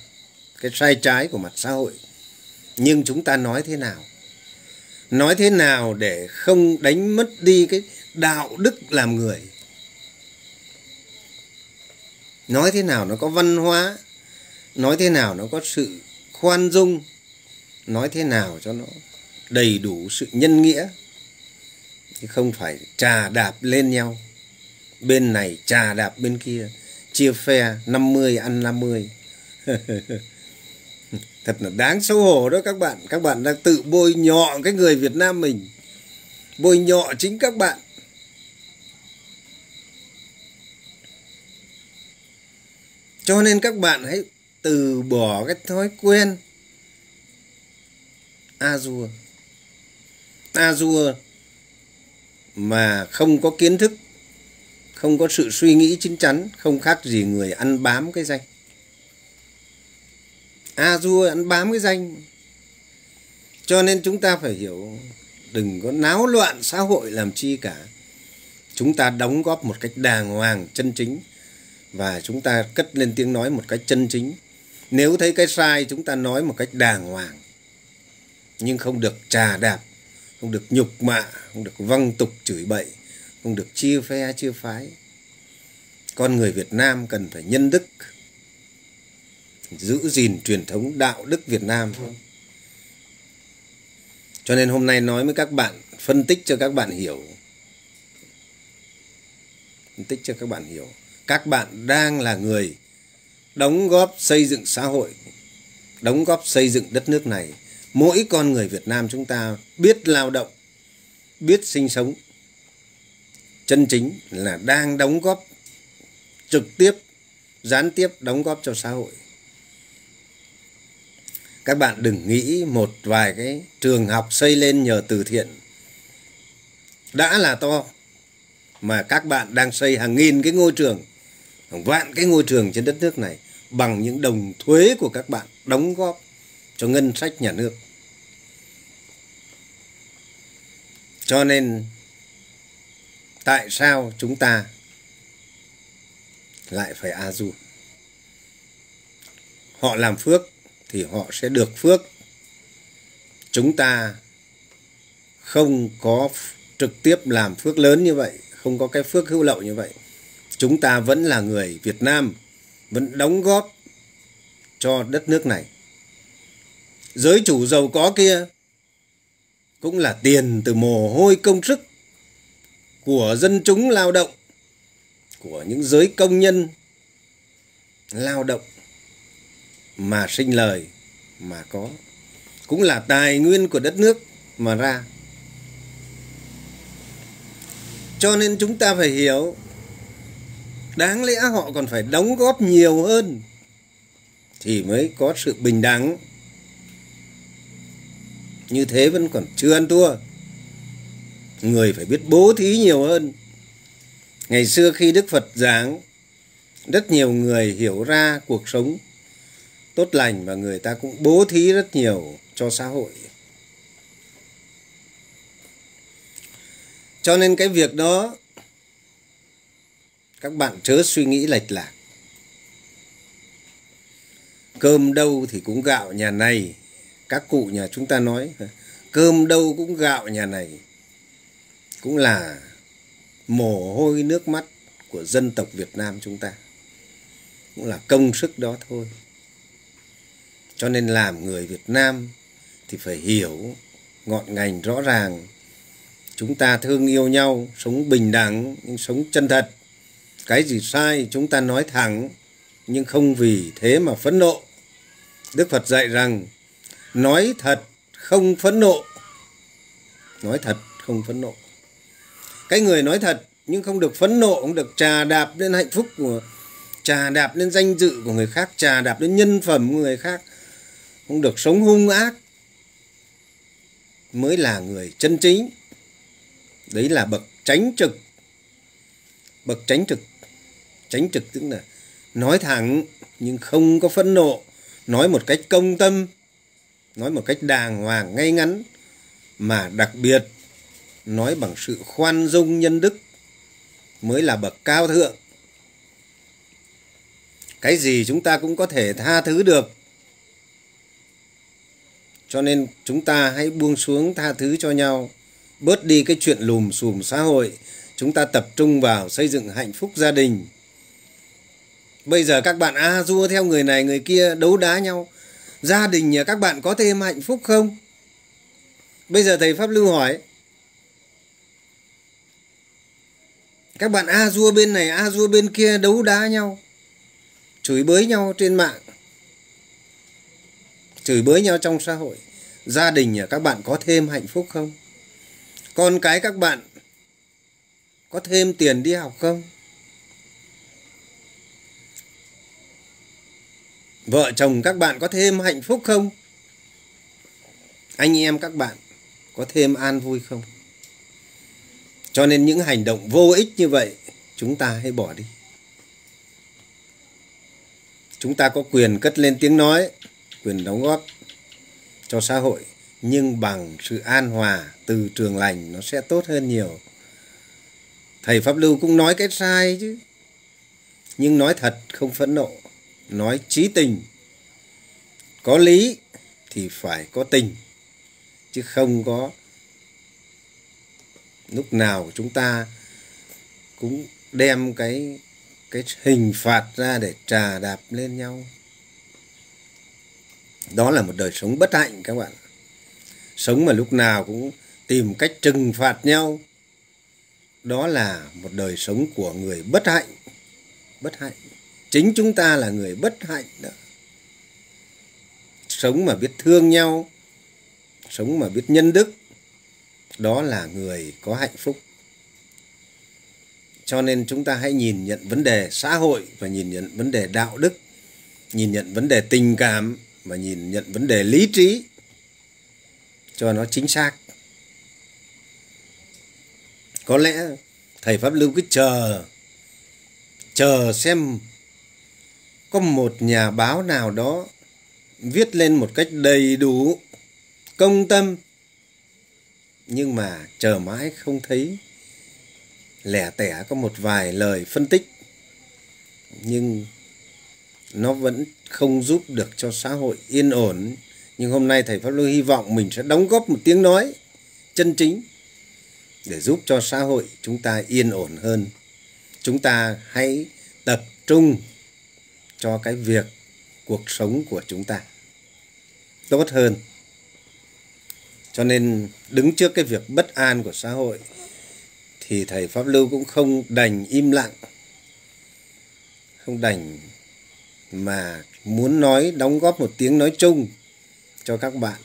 cái sai trái của mặt xã hội. Nhưng chúng ta nói thế nào? Nói thế nào để không đánh mất đi cái đạo đức làm người? Nói thế nào nó có văn hóa? Nói thế nào nó có sự khoan dung? Nói thế nào cho nó đầy đủ sự nhân nghĩa. Chứ không phải trà đạp lên nhau. Bên này trà đạp bên kia, chia phe 50 ăn 50 thật là đáng xấu hổ đó các bạn. Các bạn đang tự bôi nhọ cái người Việt Nam mình. Bôi nhọ chính các bạn. Cho nên các bạn hãy từ bỏ cái thói quen a dua. Azure mà không có kiến thức, không có sự suy nghĩ chín chắn, không khác gì người ăn bám cái danh. À, Azure ăn bám cái danh. Cho nên chúng ta phải hiểu, đừng có náo loạn xã hội làm chi cả. Chúng ta đóng góp một cách đàng hoàng, chân chính, và chúng ta cất lên tiếng nói một cách chân chính. Nếu thấy cái sai, chúng ta nói một cách đàng hoàng, nhưng không được trà đạp không được nhục mạ, không được văng tục chửi bậy, không được chia phe, chia phái. Con người Việt Nam cần phải nhân đức, giữ gìn truyền thống đạo đức Việt Nam. Cho nên hôm nay nói với các bạn, phân tích cho các bạn hiểu. Phân tích cho các bạn hiểu. Các bạn đang là người đóng góp xây dựng xã hội, đóng góp xây dựng đất nước này mỗi con người Việt Nam chúng ta biết lao động, biết sinh sống. Chân chính là đang đóng góp trực tiếp, gián tiếp đóng góp cho xã hội. Các bạn đừng nghĩ một vài cái trường học xây lên nhờ từ thiện. Đã là to, mà các bạn đang xây hàng nghìn cái ngôi trường, hàng vạn cái ngôi trường trên đất nước này bằng những đồng thuế của các bạn đóng góp cho ngân sách nhà nước. Cho nên, tại sao chúng ta lại phải a du? Họ làm phước thì họ sẽ được phước. Chúng ta không có trực tiếp làm phước lớn như vậy, không có cái phước hữu lậu như vậy. Chúng ta vẫn là người việt nam, vẫn đóng góp cho đất nước này giới chủ giàu có kia cũng là tiền từ mồ hôi công sức của dân chúng lao động, của những giới công nhân lao động mà sinh lời mà có, cũng là tài nguyên của đất nước mà ra. Cho nên chúng ta phải hiểu, đáng lẽ họ còn phải đóng góp nhiều hơn thì mới có sự bình đẳng như thế vẫn còn chưa ăn thua. Người phải biết bố thí nhiều hơn. Ngày xưa khi đức phật giảng, rất nhiều người hiểu ra cuộc sống tốt lành và người ta cũng bố thí rất nhiều cho xã hội. Cho nên cái việc đó, các bạn chớ suy nghĩ lệch lạc. Cơm đâu thì cũng gạo, nhà này các cụ nhà chúng ta nói, cơm đâu cũng gạo nhà này, cũng là mồ hôi nước mắt của dân tộc Việt Nam chúng ta, cũng là công sức đó thôi. Cho nên làm người Việt Nam thì phải hiểu ngọn ngành rõ ràng. Chúng ta thương yêu nhau, sống bình đẳng, nhưng sống chân thật. Cái gì sai chúng ta nói thẳng, nhưng không vì thế mà phẫn nộ. Đức phật dạy rằng nói thật không phẫn nộ. Nói thật không phẫn nộ. Cái người nói thật nhưng không được phẫn nộ, không được trà đạp lên hạnh phúc của, trà đạp lên danh dự của người khác, trà đạp lên nhân phẩm của người khác, không được sống hung ác mới là người chân chính. Đấy là bậc tránh trực. Bậc tránh trực. Tránh trực tức là nói thẳng nhưng không có phẫn nộ. Nói một cách công tâm nói một cách đàng hoàng, ngay ngắn, mà đặc biệt nói bằng sự khoan dung nhân đức mới là bậc cao thượng. Cái gì chúng ta cũng có thể tha thứ được. Cho nên chúng ta hãy buông xuống tha thứ cho nhau. Bớt đi cái chuyện lùm xùm xã hội. Chúng ta tập trung vào xây dựng hạnh phúc gia đình. Bây giờ các bạn a dua theo người này, người kia đấu đá nhau gia đình nhà các bạn có thêm hạnh phúc không? Bây giờ thầy pháp lưu hỏi. Các bạn a dua bên này, a dua bên kia đấu đá nhau, chửi bới nhau trên mạng, chửi bới nhau trong xã hội. Gia đình nhà các bạn có thêm hạnh phúc không? Con cái các bạn có thêm tiền đi học không? Vợ chồng các bạn có thêm hạnh phúc không? Anh em các bạn có thêm an vui không? Cho nên những hành động vô ích như vậy, chúng ta hãy bỏ đi. Chúng ta có quyền cất lên tiếng nói, quyền đóng góp cho xã hội, nhưng bằng sự an hòa từ trường lành nó sẽ tốt hơn nhiều. Thầy pháp lưu cũng nói cái sai chứ. Nhưng nói thật không phẫn nộ nói trí tình. Có lý thì phải có tình, chứ không có lúc nào chúng ta cũng đem cái cái hình phạt ra để trà đạp lên nhau. Đó là một đời sống bất hạnh các bạn. Sống mà lúc nào cũng tìm cách trừng phạt nhau, đó là một đời sống của người bất hạnh bất hạnh chính chúng ta là người bất hạnh đó. Sống mà biết thương nhau, sống mà biết nhân đức, đó là người có hạnh phúc. Cho nên chúng ta hãy nhìn nhận vấn đề xã hội và nhìn nhận vấn đề đạo đức, nhìn nhận vấn đề tình cảm và nhìn nhận vấn đề lý trí cho nó chính xác. Có lẽ thầy pháp lưu cứ chờ chờ xem có một nhà báo nào đó viết lên một cách đầy đủ công tâm, nhưng mà chờ mãi không thấy. Lẻ tẻ có một vài lời phân tích, nhưng nó vẫn không giúp được cho xã hội yên ổn. Nhưng hôm nay thầy pháp luân hy vọng mình sẽ đóng góp một tiếng nói chân chính để giúp cho xã hội chúng ta yên ổn hơn. Chúng ta hãy tập trung cho cái việc cuộc sống của chúng ta. Tốt hơn. Cho nên đứng trước cái việc bất an của xã hội thì thầy pháp lưu cũng không đành im lặng. Không đành mà muốn nói, đóng góp một tiếng nói chung cho các bạn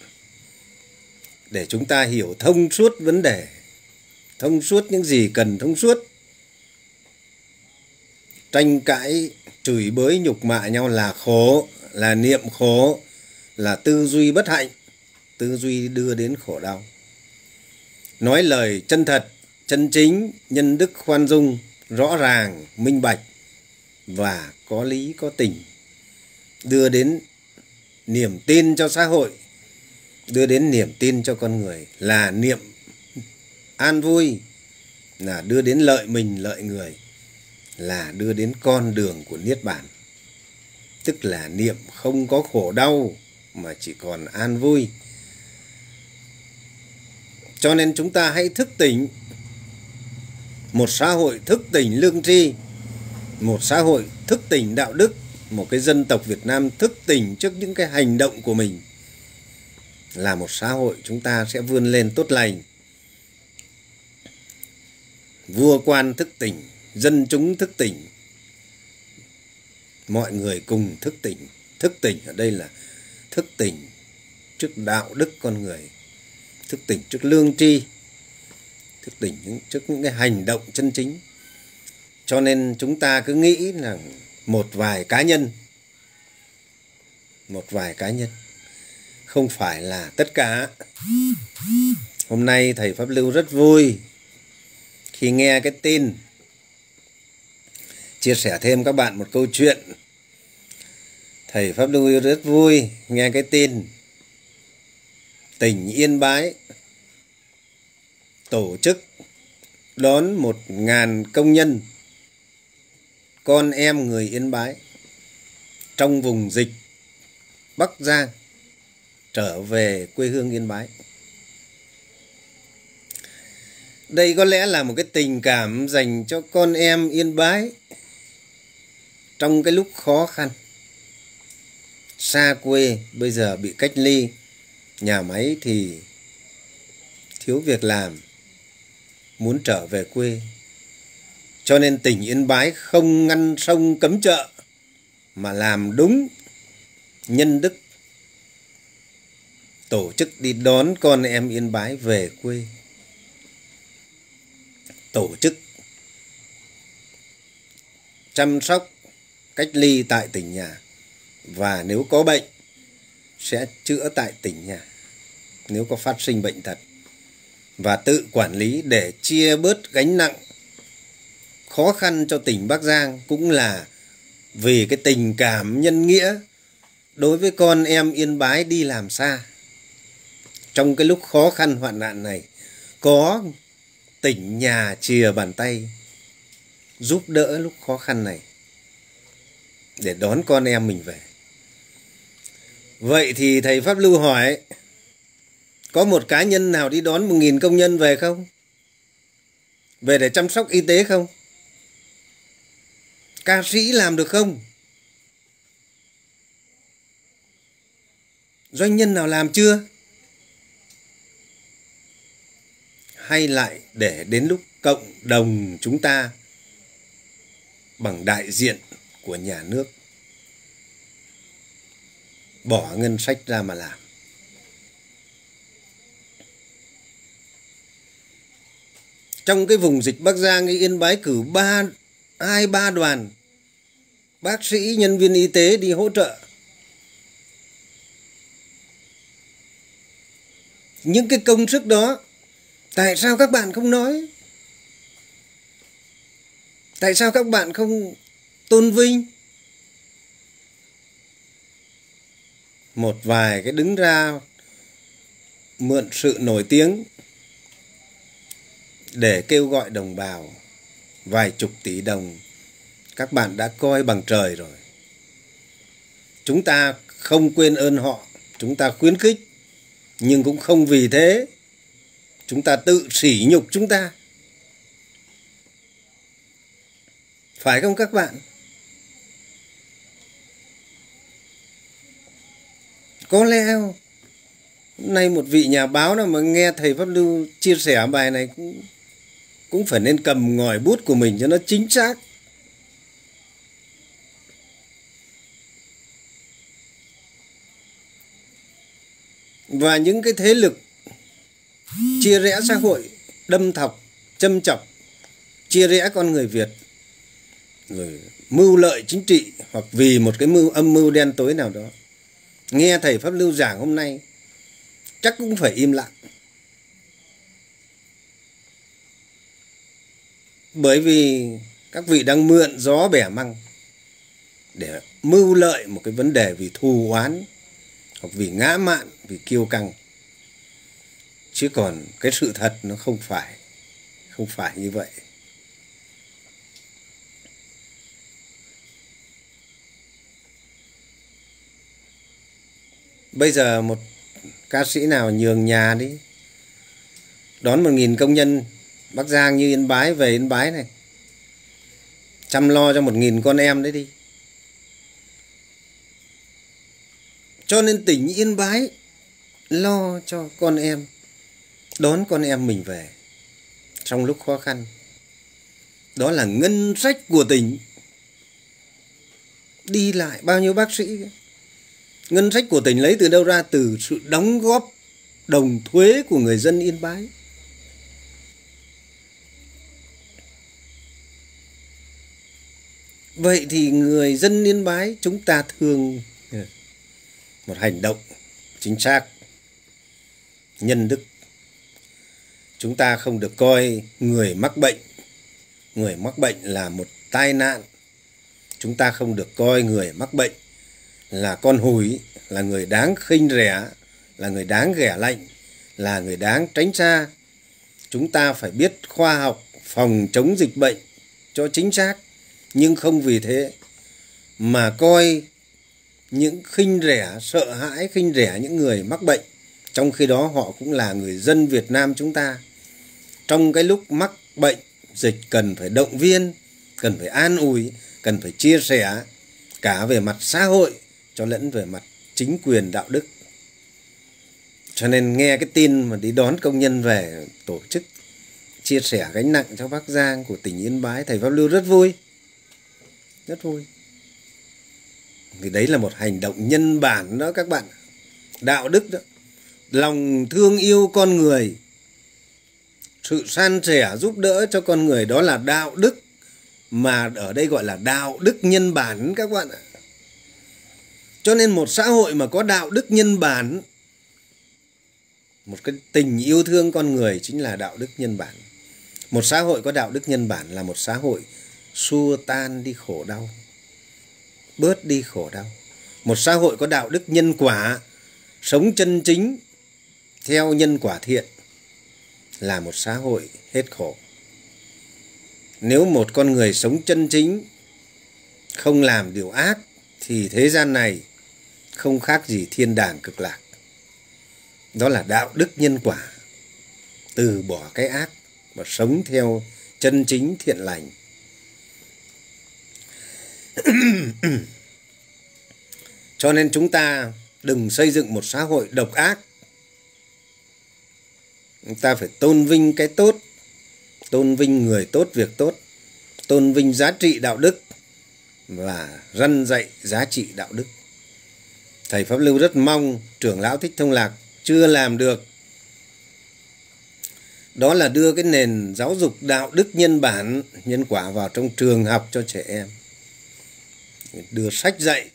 để chúng ta hiểu thông suốt vấn đề, thông suốt những gì cần thông suốt. Tranh cãi chửi bới nhục mạ nhau là khổ, là niệm khổ, là tư duy bất hạnh. Tư duy đưa đến khổ đau. Nói lời chân thật, chân chính, nhân đức khoan dung, rõ ràng, minh bạch và có lý, có tình. Đưa đến niềm tin cho xã hội, đưa đến niềm tin cho con người là niệm an vui, là đưa đến lợi mình, lợi người là đưa đến con đường của niết bàn. Tức là niệm không có khổ đau, mà chỉ còn an vui. Cho nên chúng ta hãy thức tỉnh. Một xã hội thức tỉnh lương tri, một xã hội thức tỉnh đạo đức, một cái dân tộc việt nam thức tỉnh trước những cái hành động của mình, là một xã hội chúng ta sẽ vươn lên tốt lành. Vua quan thức tỉnh dân chúng thức tỉnh. Mọi người cùng thức tỉnh. Thức tỉnh ở đây là thức tỉnh trước đạo đức con người thức tỉnh trước lương tri thức tỉnh những, trước những cái hành động chân chính. Cho nên chúng ta cứ nghĩ là một vài cá nhân một vài cá nhân không phải là tất cả. Hôm nay thầy pháp lưu rất vui khi nghe cái tin chia sẻ thêm các bạn một câu chuyện. Thầy pháp lưu rất vui nghe cái tin. Tỉnh yên bái tổ chức đón một ngàn công nhân, con em người yên bái, trong vùng dịch bắc giang trở về quê hương yên bái. Đây có lẽ là một cái tình cảm dành cho con em yên bái trong cái lúc khó khăn, xa quê bây giờ bị cách ly, nhà máy thì thiếu việc làm, muốn trở về quê. Cho nên tỉnh yên bái không ngăn sông cấm chợ, mà làm đúng nhân đức. Tổ chức đi đón con em yên bái về quê. Tổ chức chăm sóc cách ly tại tỉnh nhà. Và nếu có bệnh, sẽ chữa tại tỉnh nhà, nếu có phát sinh bệnh thật và tự quản lý để chia bớt gánh nặng khó khăn cho tỉnh Bắc Giang cũng là vì cái tình cảm nhân nghĩa đối với con em Yên Bái đi làm xa. Trong cái lúc khó khăn hoạn nạn này, có tỉnh nhà chìa bàn tay giúp đỡ lúc khó khăn này để đón con em mình về. Vậy thì thầy Pháp Lưu hỏi, có một cá nhân nào đi đón một nghìn công nhân về không? Về để chăm sóc y tế không? Ca sĩ làm được không? Doanh nhân nào làm chưa? Hay lại để đến lúc cộng đồng chúng ta bằng đại diện của nhà nước bỏ ngân sách ra mà làm. Trong cái vùng dịch Bắc Giang, Yên Bái cử ba hai ba đoàn bác sĩ, nhân viên y tế đi hỗ trợ. Những cái công sức đó, tại sao các bạn không nói? Tại sao các bạn không tôn vinh? Một vài cái đứng ra mượn sự nổi tiếng để kêu gọi đồng bào, vài chục tỷ đồng, các bạn đã coi bằng trời rồi. Chúng ta không quên ơn họ, chúng ta khuyến khích, nhưng cũng không vì thế, chúng ta tự sỉ nhục chúng ta. Phải không các bạn? Có lẽ hôm nay một vị nhà báo nào mà nghe thầy pháp lưu chia sẻ bài này cũng cũng phải nên cầm ngòi bút của mình cho nó chính xác. Và những cái thế lực chia rẽ xã hội, đâm thọc, châm chọc, chia rẽ con người việt rồi mưu lợi chính trị hoặc vì một cái mưu âm mưu đen tối nào đó nghe thầy pháp lưu giảng hôm nay, chắc cũng phải im lặng. Bởi vì các vị đang mượn gió bẻ măng để mưu lợi một cái vấn đề vì thù oán hoặc vì ngã mạn, vì kiêu căng. Chứ còn cái sự thật nó không phải không phải như vậy. Bây giờ một ca sĩ nào nhường nhà đi? Đón một nghìn công nhân Bắc Giang như Yên Bái về Yên Bái này. Chăm lo cho một nghìn con em đấy đi. Cho nên tỉnh Yên Bái lo cho con em, đón con em mình về trong lúc khó khăn. Đó là ngân sách của tỉnh. Đi lại, bao nhiêu bác sĩ? Ngân sách của tỉnh lấy từ đâu ra? Từ sự đóng góp đồng thuế của người dân Yên Bái. Vậy thì người dân Yên Bái chúng ta thường ừ, một hành động chính xác, nhân đức. chúng ta không được coi người mắc bệnh người mắc bệnh là một tai nạn. Chúng ta không được coi người mắc bệnh là con hủi, là người đáng khinh rẻ, là người đáng ghẻ lạnh, là người đáng tránh xa. Chúng ta phải biết khoa học phòng chống dịch bệnh cho chính xác, nhưng không vì thế mà coi những khinh rẻ, sợ hãi khinh rẻ những người mắc bệnh, trong khi đó họ cũng là người dân Việt Nam chúng ta. Trong cái lúc mắc bệnh, dịch cần phải động viên, cần phải an ủi, cần phải chia sẻ cả về mặt xã hội cho lẫn về mặt chính quyền đạo đức. Cho nên nghe cái tin mà đi đón công nhân về tổ chức, chia sẻ gánh nặng cho Bắc Giang của tỉnh Yên Bái, thầy Pháp Lưu rất vui. Rất vui. Vì đấy là một hành động nhân bản đó các bạn. Đạo đức đó. Lòng thương yêu con người. Sự san sẻ giúp đỡ cho con người đó là đạo đức. Mà ở đây gọi là đạo đức nhân bản các bạn ạ cho nên một xã hội mà có đạo đức nhân bản, một cái tình yêu thương con người chính là đạo đức nhân bản. Một xã hội có đạo đức nhân bản là một xã hội xua tan đi khổ đau, bớt đi khổ đau. Một xã hội có đạo đức nhân quả, sống chân chính theo nhân quả thiện là một xã hội hết khổ. Nếu một con người sống chân chính, không làm điều ác, thì thế gian này không khác gì thiên đàng cực lạc. Đó là đạo đức nhân quả. Từ bỏ cái ác và sống theo chân chính thiện lành. Cho nên chúng ta đừng xây dựng một xã hội độc ác. Chúng ta phải tôn vinh cái tốt, tôn vinh người tốt, việc tốt, tôn vinh giá trị đạo đức và răn dạy giá trị đạo đức thầy pháp lưu rất mong trưởng lão thích thông lạc chưa làm được. Đó là đưa cái nền giáo dục đạo đức nhân bản, nhân quả vào trong trường học cho trẻ em. Đưa sách dạy.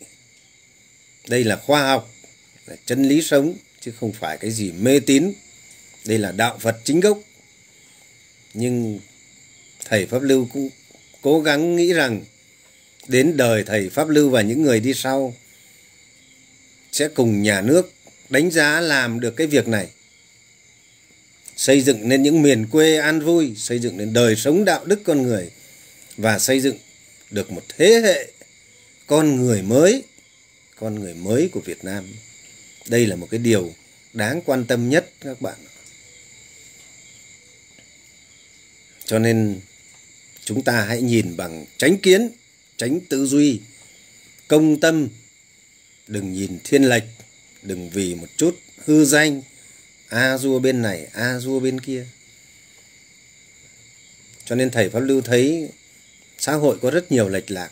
Đây là khoa học, là chân lý sống, chứ không phải cái gì mê tín. Đây là đạo phật chính gốc. Nhưng thầy pháp lưu cũng cố gắng nghĩ rằng đến đời thầy pháp lưu và những người đi sau sẽ cùng nhà nước đánh giá làm được cái việc này. Xây dựng nên những miền quê an vui, xây dựng nên đời sống đạo đức con người và xây dựng được một thế hệ con người mới, con người mới của Việt Nam. Đây là một cái điều đáng quan tâm nhất, các bạn cho nên chúng ta hãy nhìn bằng tránh kiến tránh tư duy, công tâm đừng nhìn thiên lệch, đừng vì một chút hư danh. A dua bên này, a dua bên kia. Cho nên thầy pháp lưu thấy xã hội có rất nhiều lệch lạc.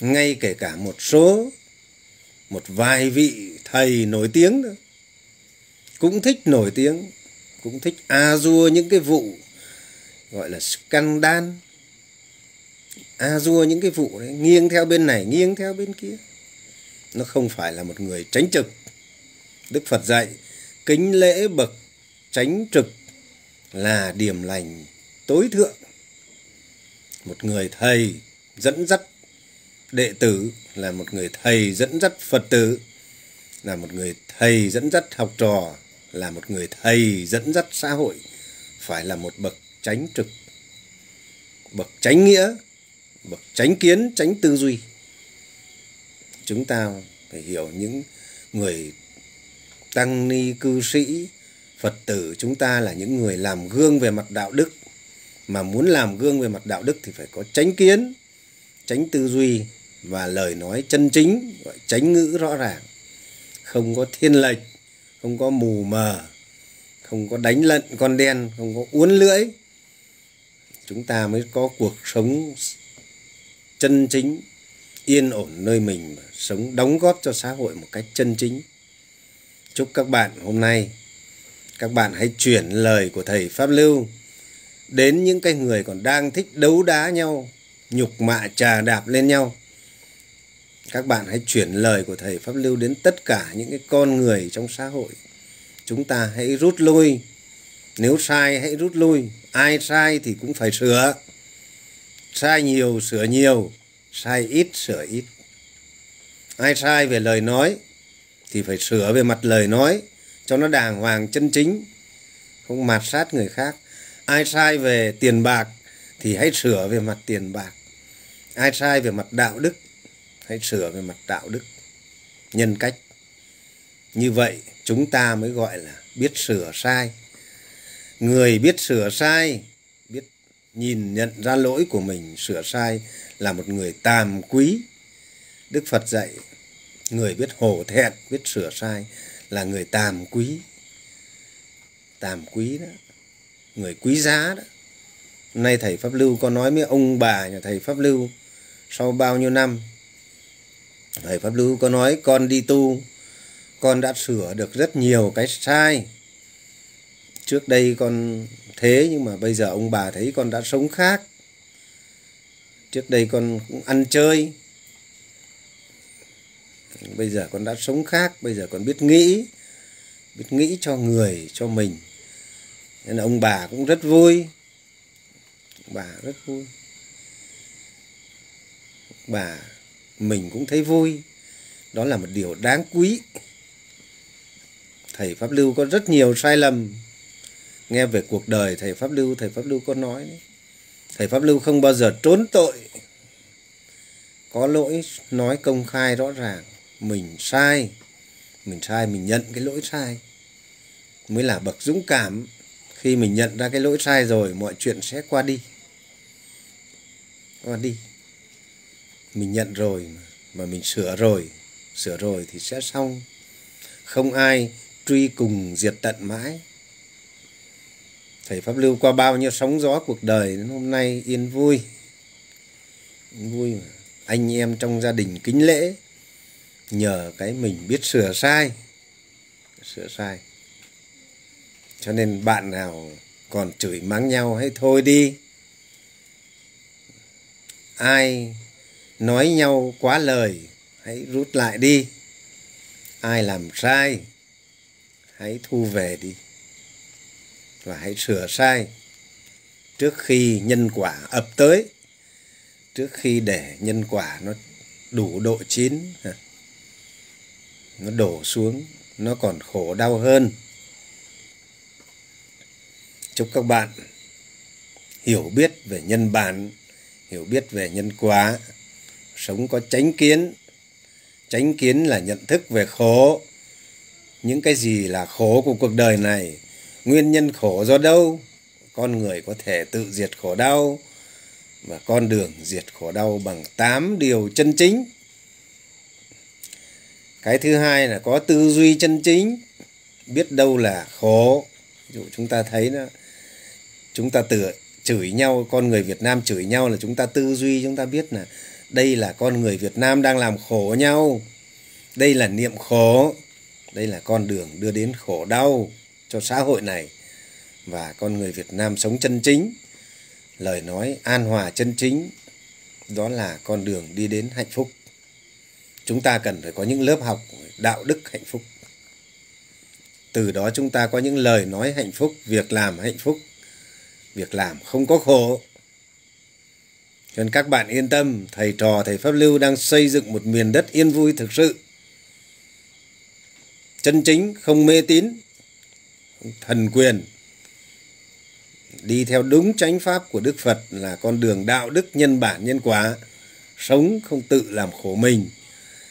Ngay kể cả một số, một vài vị thầy nổi tiếng nữa, cũng thích nổi tiếng, cũng thích a dua những cái vụ gọi là scandal. A dua những cái vụ đấy, nghiêng theo bên này, nghiêng theo bên kia nó không phải là một người tránh trực. Đức phật dạy, kính lễ bậc tránh trực là điểm lành tối thượng. Một người thầy dẫn dắt đệ tử là một người thầy dẫn dắt phật tử, là một người thầy dẫn dắt học trò, là một người thầy dẫn dắt xã hội, phải là một bậc tránh trực. Bậc tránh nghĩa, bậc tránh kiến, tránh tư duy chúng ta phải hiểu những người tăng ni cư sĩ, phật tử chúng ta là những người làm gương về mặt đạo đức. Mà muốn làm gương về mặt đạo đức thì phải có tránh kiến tránh tư duy và lời nói chân chính, gọi tránh ngữ rõ ràng. Không có thiên lệch, không có mù mờ, không có đánh lận con đen, không có uốn lưỡi. Chúng ta mới có cuộc sống chân chính yên ổn nơi mình sống đóng góp cho xã hội một cách chân chính. Chúc các bạn hôm nay, các bạn hãy chuyển lời của thầy pháp lưu đến những cái người còn đang thích đấu đá nhau, nhục mạ trà đạp lên nhau. Các bạn hãy chuyển lời của thầy pháp lưu đến tất cả những cái con người trong xã hội. Chúng ta hãy rút lui. Nếu sai, hãy rút lui. Ai sai thì cũng phải sửa. Sai nhiều, sửa nhiều sai ít, sửa ít. Ai sai về lời nói, thì phải sửa về mặt lời nói, cho nó đàng hoàng chân chính, không mạt sát người khác. Ai sai về tiền bạc, thì hãy sửa về mặt tiền bạc. Ai sai về mặt đạo đức, hãy sửa về mặt đạo đức. Nhân cách. Như vậy, chúng ta mới gọi là biết sửa sai. Người biết sửa sai nhìn nhận ra lỗi của mình, sửa sai là một người tàm quý. Đức phật dạy, người biết hổ thẹn, biết sửa sai là người tàm quý. Tàm quý đó, người quý giá đó. Nay thầy pháp lưu có nói với ông bà nhà thầy pháp lưu, sau bao nhiêu năm, thầy pháp lưu có nói, con đi tu, con đã sửa được rất nhiều cái sai. Trước đây con thế, nhưng mà bây giờ ông bà thấy con đã sống khác. Trước đây con cũng ăn chơi. Bây giờ con đã sống khác, bây giờ con biết nghĩ biết nghĩ cho người, cho mình. Nên là ông bà cũng rất vui. Ông bà rất vui. Bà mình cũng thấy vui. Đó là một điều đáng quý. Thầy pháp lưu có rất nhiều sai lầm nghe về cuộc đời thầy pháp lưu thầy pháp lưu có nói đấy. thầy pháp lưu không bao giờ trốn tội. Có lỗi nói công khai rõ ràng mình sai. Mình sai mình nhận cái lỗi sai. Mới là bậc dũng cảm. Khi mình nhận ra cái lỗi sai rồi mọi chuyện sẽ qua đi. Qua đi. Mình nhận rồi mà, mà mình sửa rồi. Sửa rồi thì sẽ xong. Không ai truy cùng diệt tận mãi thầy pháp lưu qua bao nhiêu sóng gió cuộc đời, đến hôm nay yên vui. Yên vui mà. Anh em trong gia đình kính lễ, nhờ cái mình biết sửa sai. Sửa sai. Cho nên bạn nào còn chửi mắng nhau hay thôi đi. Ai nói nhau quá lời, hãy rút lại đi. Ai làm sai, hãy thu về đi và hãy sửa sai trước khi nhân quả ập tới, trước khi để nhân quả nó đủ độ chín, nó đổ xuống, nó còn khổ đau hơn. Chúc các bạn hiểu biết về nhân bản, hiểu biết về nhân quả, sống có tránh kiến. Tránh kiến là nhận thức về khổ. Những cái gì là khổ của cuộc đời này nguyên nhân khổ do đâu? Con người có thể tự diệt khổ đau và con đường diệt khổ đau bằng 8 điều chân chính. Cái thứ hai là có tư duy chân chính, biết đâu là khổ. Ví dụ chúng ta thấy nó chúng ta tự chửi nhau, con người Việt Nam chửi nhau là chúng ta tư duy, chúng ta biết là đây là con người Việt Nam đang làm khổ nhau. Đây là niệm khổ, đây là con đường đưa đến khổ đau cho xã hội này và con người Việt Nam sống chân chính. Lời nói an hòa chân chính, đó là con đường đi đến hạnh phúc. Chúng ta cần phải có những lớp học đạo đức hạnh phúc. Từ đó chúng ta có những lời nói hạnh phúc, việc làm hạnh phúc. Việc làm không có khổ. Cho nên các bạn yên tâm, thầy trò, thầy pháp lưu đang xây dựng một miền đất yên vui thực sự. Chân chính, không mê tín thần quyền, đi theo đúng chánh pháp của đức phật là con đường đạo đức nhân bản, nhân quả, sống không tự làm khổ mình,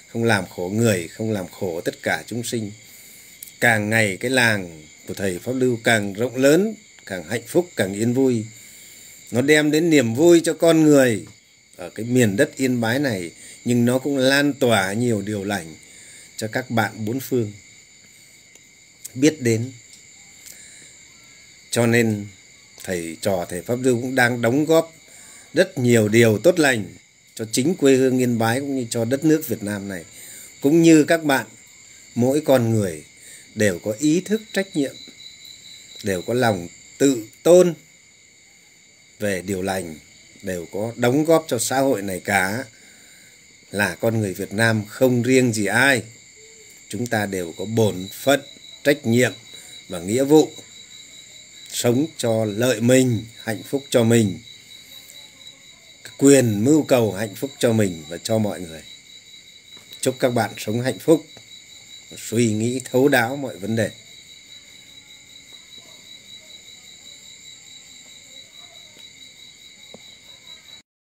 không làm khổ người, không làm khổ tất cả chúng sinh. Càng ngày cái làng của thầy pháp lưu càng rộng lớn, càng hạnh phúc, càng yên vui. Nó đem đến niềm vui cho con người ở cái miền đất yên bái này, nhưng nó cũng lan tỏa nhiều điều lành cho các bạn bốn phương. Biết đến cho nên thầy trò, thầy pháp lưu cũng đang đóng góp rất nhiều điều tốt lành cho chính quê hương yên bái cũng như cho đất nước việt nam này. Cũng như các bạn, mỗi con người đều có ý thức trách nhiệm, đều có lòng tự tôn về điều lành, đều có đóng góp cho xã hội này cả. Là con người Việt Nam không riêng gì ai, chúng ta đều có bổn phận, trách nhiệm và nghĩa vụ sống cho lợi mình, hạnh phúc cho mình. Quyền mưu cầu hạnh phúc cho mình và cho mọi người. Chúc các bạn sống hạnh phúc, suy nghĩ thấu đáo mọi vấn đề.